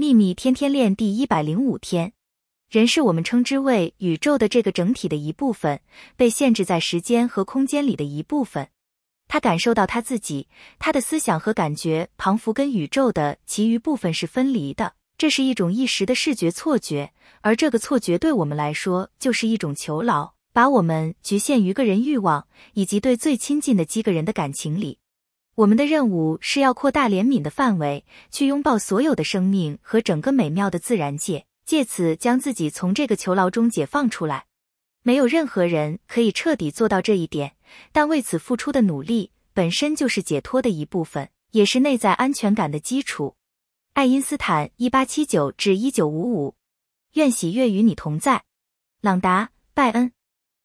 秘密天天练第一百零五天，人是我们称之为宇宙的这个整体的一部分，被限制在时间和空间里的一部分。他感受到他自己，他的思想和感觉仿佛跟宇宙的其余部分是分离的。这是一种一时的视觉错觉，而这个错觉对我们来说就是一种囚牢，把我们局限于个人欲望以及对最亲近的几个人的感情里。我们的任务是要扩大怜悯的范围，去拥抱所有的生命和整个美妙的自然界，借此将自己从这个囚牢中解放出来。没有任何人可以彻底做到这一点，但为此付出的努力本身就是解脱的一部分，也是内在安全感的基础。爱因斯坦（一八七九至一九五五），愿喜悦与你同在。朗达·拜恩。